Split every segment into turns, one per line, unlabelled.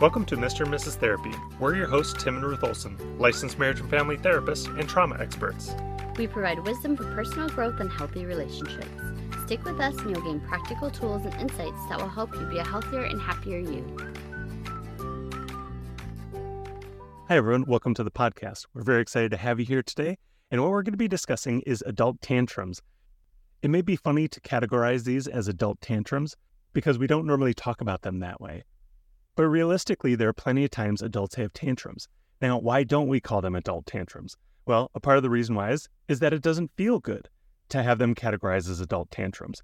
Welcome to Mr. and Mrs. Therapy. We're your hosts, Tim and Ruth Olson, licensed marriage and family therapists and trauma experts.
We provide wisdom for personal growth and healthy relationships. Stick with us and you'll gain practical tools and insights that will help you be a healthier and happier you.
Hi, everyone. Welcome to the podcast. We're very excited to have you here today. And what we're going to be discussing is adult tantrums. It may be funny to categorize these as adult tantrums because we don't normally talk about them that way. But realistically, there are plenty of times adults have tantrums. Now, why don't we call them adult tantrums? Well, a part of the reason why is, is that it doesn't feel good to have them categorized as adult tantrums.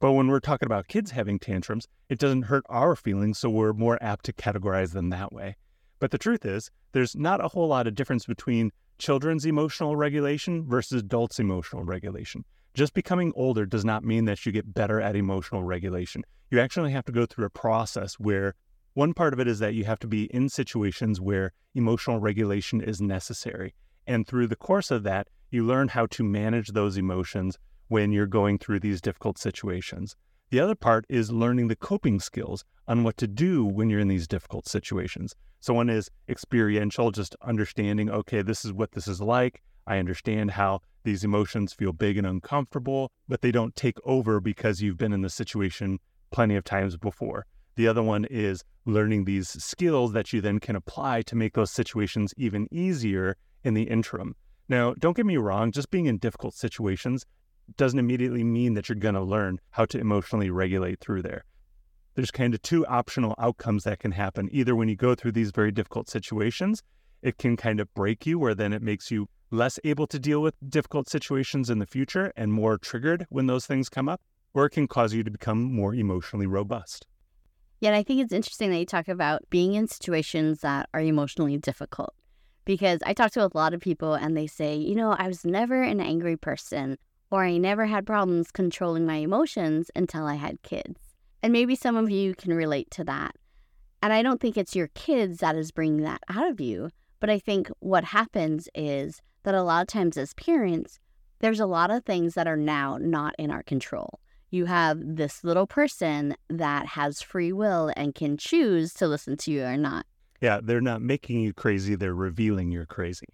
But when we're talking about kids having tantrums, it doesn't hurt our feelings, so we're more apt to categorize them that way. But the truth is, there's not a whole lot of difference between children's emotional regulation versus adults' emotional regulation. Just becoming older does not mean that you get better at emotional regulation. You actually have to go through a process where one part of it is that you have to be in situations where emotional regulation is necessary. And through the course of that, you learn how to manage those emotions when you're going through these difficult situations. The other part is learning the coping skills on what to do when you're in these difficult situations. So, one is experiential, just understanding, okay, this is what this is like. I understand how these emotions feel big and uncomfortable, but they don't take over because you've been in the situation plenty of times before. The other one is learning these skills that you then can apply to make those situations even easier in the interim. Now, don't get me wrong, just being in difficult situations doesn't immediately mean that you're going to learn how to emotionally regulate through there. There's kind of two optional outcomes that can happen. Either when you go through these very difficult situations, it can kind of break you, where then it makes you less able to deal with difficult situations in the future and more triggered when those things come up, or it can cause you to become more emotionally robust.
Yet I think it's interesting that you talk about being in situations that are emotionally difficult. Because I talk to a lot of people and they say, you know, I was never an angry person or I never had problems controlling my emotions until I had kids. And maybe some of you can relate to that. And I don't think it's your kids that is bringing that out of you. But I think what happens is that a lot of times as parents, there's a lot of things that are now not in our control you have this little person that has free will and can choose to listen to you or not.
Yeah, they're not making you crazy, they're revealing you're crazy.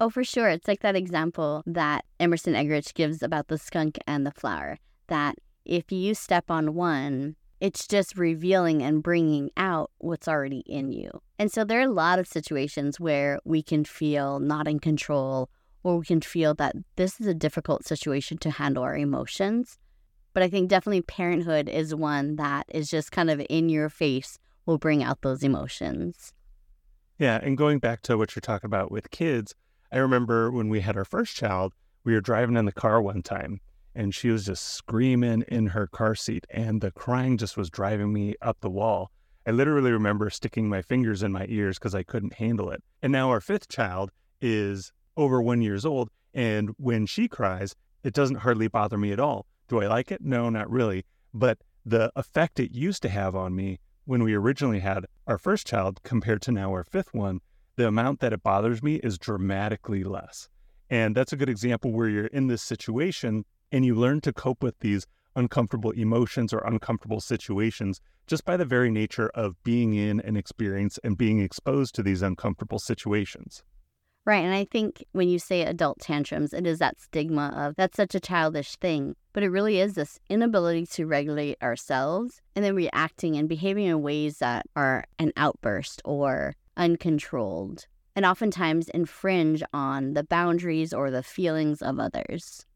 Oh, for sure. It's like that example that Emerson Eggerichs gives about the skunk and the flower that if you step on one, it's just revealing and bringing out what's already in you. And so there are a lot of situations where we can feel not in control or we can feel that this is a difficult situation to handle our emotions. But I think definitely parenthood is one that is just kind of in your face, will bring out those emotions.
Yeah. And going back to what you're talking about with kids, I remember when we had our first child, we were driving in the car one time and she was just screaming in her car seat and the crying just was driving me up the wall. I literally remember sticking my fingers in my ears because I couldn't handle it. And now our fifth child is over one years old. And when she cries, it doesn't hardly bother me at all. Do I like it? No, not really. But the effect it used to have on me when we originally had our first child compared to now our fifth one, the amount that it bothers me is dramatically less. And that's a good example where you're in this situation and you learn to cope with these uncomfortable emotions or uncomfortable situations just by the very nature of being in an experience and being exposed to these uncomfortable situations.
Right. And I think when you say adult tantrums, it is that stigma of that's such a childish thing. But it really is this inability to regulate ourselves and then reacting and behaving in ways that are an outburst or uncontrolled and oftentimes infringe on the boundaries or the feelings of others.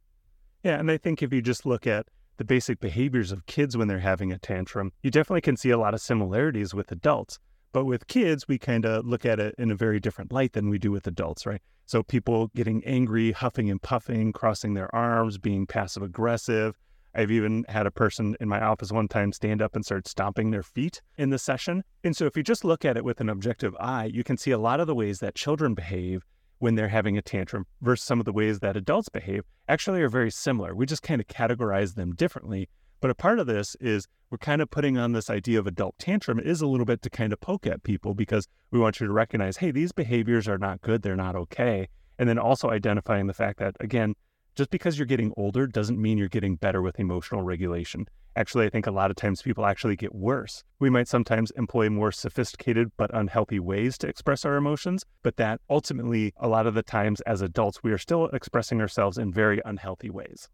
Yeah. And I think if you just look at the basic behaviors of kids when they're having a tantrum, you definitely can see a lot of similarities with adults. But with kids, we kind of look at it in a very different light than we do with adults, right? So people getting angry, huffing and puffing, crossing their arms, being passive aggressive. I've even had a person in my office one time stand up and start stomping their feet in the session. And so if you just look at it with an objective eye, you can see a lot of the ways that children behave when they're having a tantrum versus some of the ways that adults behave actually are very similar. We just kind of categorize them differently but a part of this is we're kind of putting on this idea of adult tantrum is a little bit to kind of poke at people because we want you to recognize, hey, these behaviors are not good, they're not okay. And then also identifying the fact that, again, just because you're getting older doesn't mean you're getting better with emotional regulation. Actually, I think a lot of times people actually get worse. We might sometimes employ more sophisticated but unhealthy ways to express our emotions, but that ultimately, a lot of the times as adults, we are still expressing ourselves in very unhealthy ways.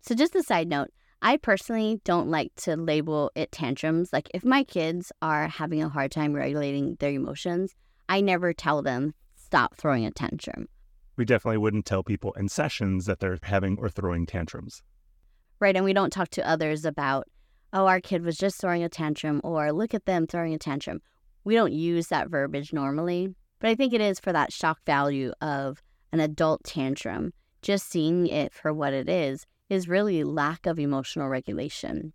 So, just a side note, I personally don't like to label it tantrums. Like, if my kids are having a hard time regulating their emotions, I never tell them, stop throwing a tantrum.
We definitely wouldn't tell people in sessions that they're having or throwing tantrums.
Right. And we don't talk to others about, oh, our kid was just throwing a tantrum or look at them throwing a tantrum. We don't use that verbiage normally. But I think it is for that shock value of an adult tantrum. Just seeing it for what it is is really lack of emotional regulation.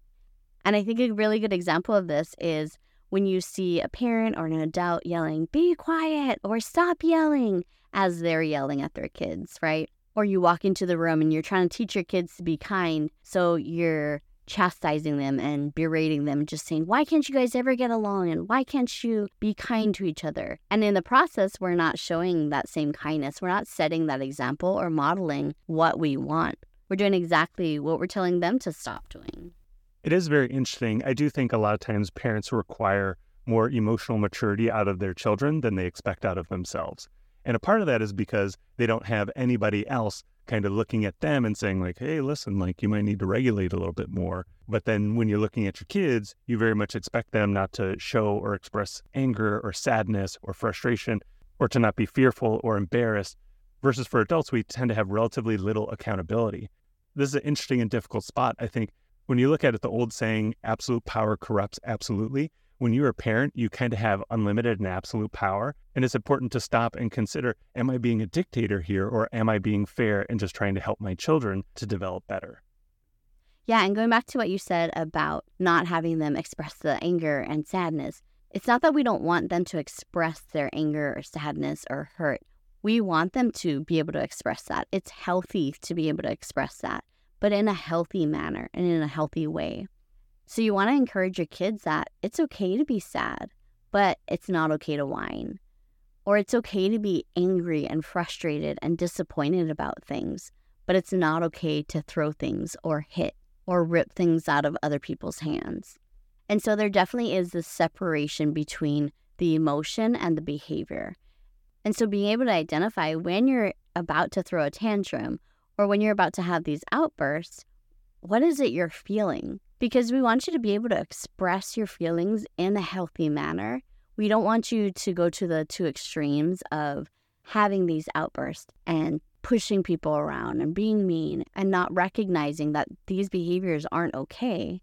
And I think a really good example of this is when you see a parent or an adult yelling, be quiet or stop yelling as they're yelling at their kids, right? Or you walk into the room and you're trying to teach your kids to be kind. So you're chastising them and berating them, just saying, why can't you guys ever get along? And why can't you be kind to each other? And in the process, we're not showing that same kindness. We're not setting that example or modeling what we want. We're doing exactly what we're telling them to stop doing.
It is very interesting. I do think a lot of times parents require more emotional maturity out of their children than they expect out of themselves. And a part of that is because they don't have anybody else kind of looking at them and saying, like, hey, listen, like you might need to regulate a little bit more. But then when you're looking at your kids, you very much expect them not to show or express anger or sadness or frustration or to not be fearful or embarrassed. Versus for adults, we tend to have relatively little accountability. This is an interesting and difficult spot. I think when you look at it, the old saying, absolute power corrupts absolutely when you're a parent, you kind of have unlimited and absolute power. And it's important to stop and consider am I being a dictator here or am I being fair and just trying to help my children to develop better?
Yeah, and going back to what you said about not having them express the anger and sadness, it's not that we don't want them to express their anger or sadness or hurt. We want them to be able to express that. It's healthy to be able to express that, but in a healthy manner and in a healthy way. So you want to encourage your kids that it's okay to be sad, but it's not okay to whine. Or it's okay to be angry and frustrated and disappointed about things, but it's not okay to throw things or hit or rip things out of other people's hands. And so there definitely is this separation between the emotion and the behavior. And so being able to identify when you're about to throw a tantrum or when you're about to have these outbursts, what is it you're feeling? because we want you to be able to express your feelings in a healthy manner. We don't want you to go to the two extremes of having these outbursts and pushing people around and being mean and not recognizing that these behaviors aren't okay.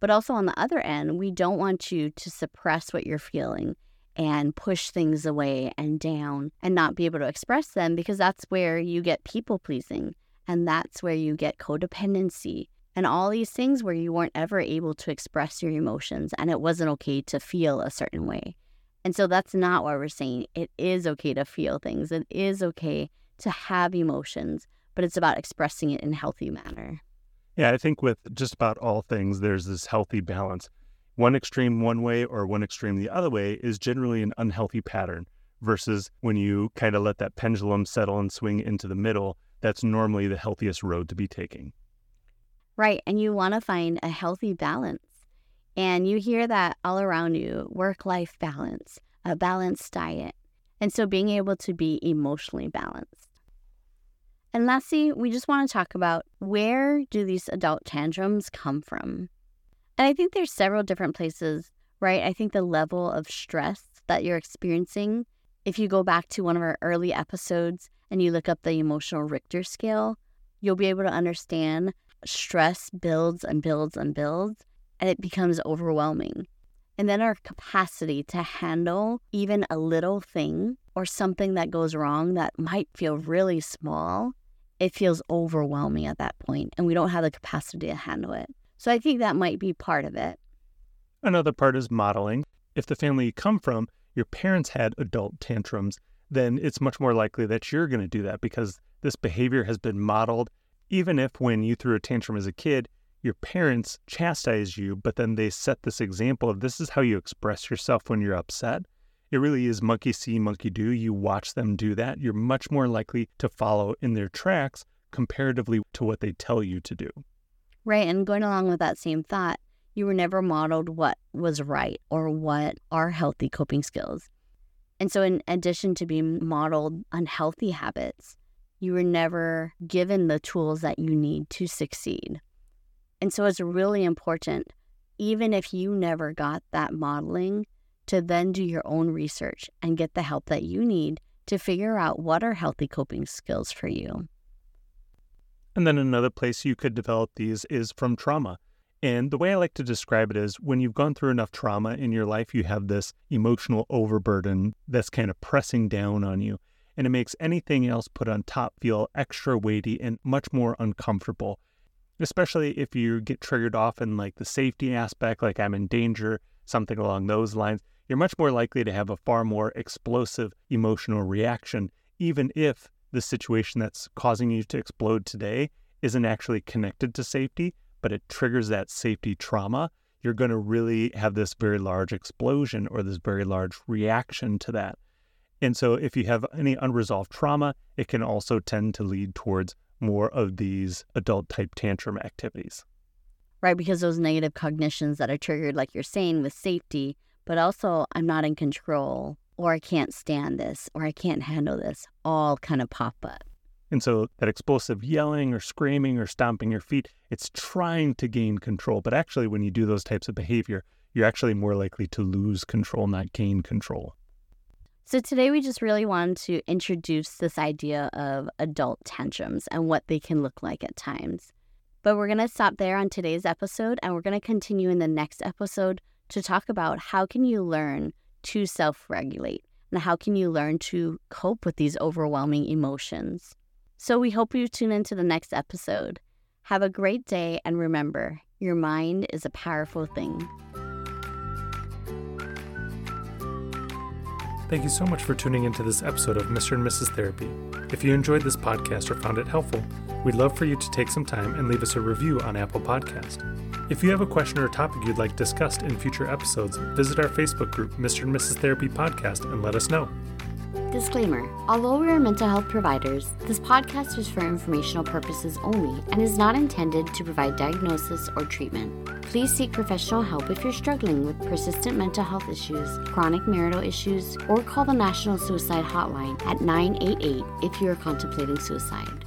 But also on the other end, we don't want you to suppress what you're feeling and push things away and down and not be able to express them because that's where you get people pleasing and that's where you get codependency and all these things where you weren't ever able to express your emotions and it wasn't okay to feel a certain way. And so that's not what we're saying. It is okay to feel things. It is okay to have emotions, but it's about expressing it in a healthy manner.
Yeah, I think with just about all things, there's this healthy balance. One extreme one way or one extreme the other way is generally an unhealthy pattern versus when you kind of let that pendulum settle and swing into the middle, that's normally the healthiest road to be taking.
Right. And you want to find a healthy balance. And you hear that all around you work life balance, a balanced diet. And so being able to be emotionally balanced. And lastly, we just want to talk about where do these adult tantrums come from? And I think there's several different places, right? I think the level of stress that you're experiencing, if you go back to one of our early episodes and you look up the emotional Richter scale, you'll be able to understand stress builds and builds and builds, and it becomes overwhelming. And then our capacity to handle even a little thing or something that goes wrong that might feel really small, it feels overwhelming at that point, and we don't have the capacity to handle it. So I think that might be part of it.
Another part is modeling. If the family you come from, your parents had adult tantrums, then it's much more likely that you're going to do that because this behavior has been modeled even if when you threw a tantrum as a kid, your parents chastise you, but then they set this example of this is how you express yourself when you're upset. It really is monkey see, monkey do. You watch them do that. You're much more likely to follow in their tracks comparatively to what they tell you to do.
Right. And going along with that same thought, you were never modeled what was right or what are healthy coping skills. And so, in addition to being modeled unhealthy habits, you were never given the tools that you need to succeed. And so, it's really important, even if you never got that modeling, to then do your own research and get the help that you need to figure out what are healthy coping skills for you.
And then another place you could develop these is from trauma. And the way I like to describe it is when you've gone through enough trauma in your life, you have this emotional overburden that's kind of pressing down on you. And it makes anything else put on top feel extra weighty and much more uncomfortable, especially if you get triggered off in like the safety aspect, like I'm in danger, something along those lines. You're much more likely to have a far more explosive emotional reaction, even if the situation that's causing you to explode today isn't actually connected to safety, but it triggers that safety trauma, you're going to really have this very large explosion or this very large reaction to that. And so, if you have any unresolved trauma, it can also tend to lead towards more of these adult type tantrum activities.
Right, because those negative cognitions that are triggered, like you're saying, with safety, but also I'm not in control, or I can't stand this, or I can't handle this, all kind of pop up.
And so that explosive yelling or screaming or stomping your feet, it's trying to gain control. But actually, when you do those types of behavior, you're actually more likely to lose control, not gain control.
So, today we just really wanted to introduce this idea of adult tantrums and what they can look like at times. But we're going to stop there on today's episode and we're going to continue in the next episode to talk about how can you learn to self-regulate and how can you learn to cope with these overwhelming emotions. So we hope you tune into the next episode. Have a great day, and remember, your mind is a powerful thing.
Thank you so much for tuning into this episode of Mr. and Mrs. Therapy. If you enjoyed this podcast or found it helpful, we'd love for you to take some time and leave us a review on Apple Podcast. If you have a question or topic you'd like discussed in future episodes, visit our Facebook group, Mr. and Mrs. Therapy Podcast, and let us know.
Disclaimer Although we are mental health providers, this podcast is for informational purposes only and is not intended to provide diagnosis or treatment. Please seek professional help if you're struggling with persistent mental health issues, chronic marital issues, or call the National Suicide Hotline at 988 if you are contemplating suicide.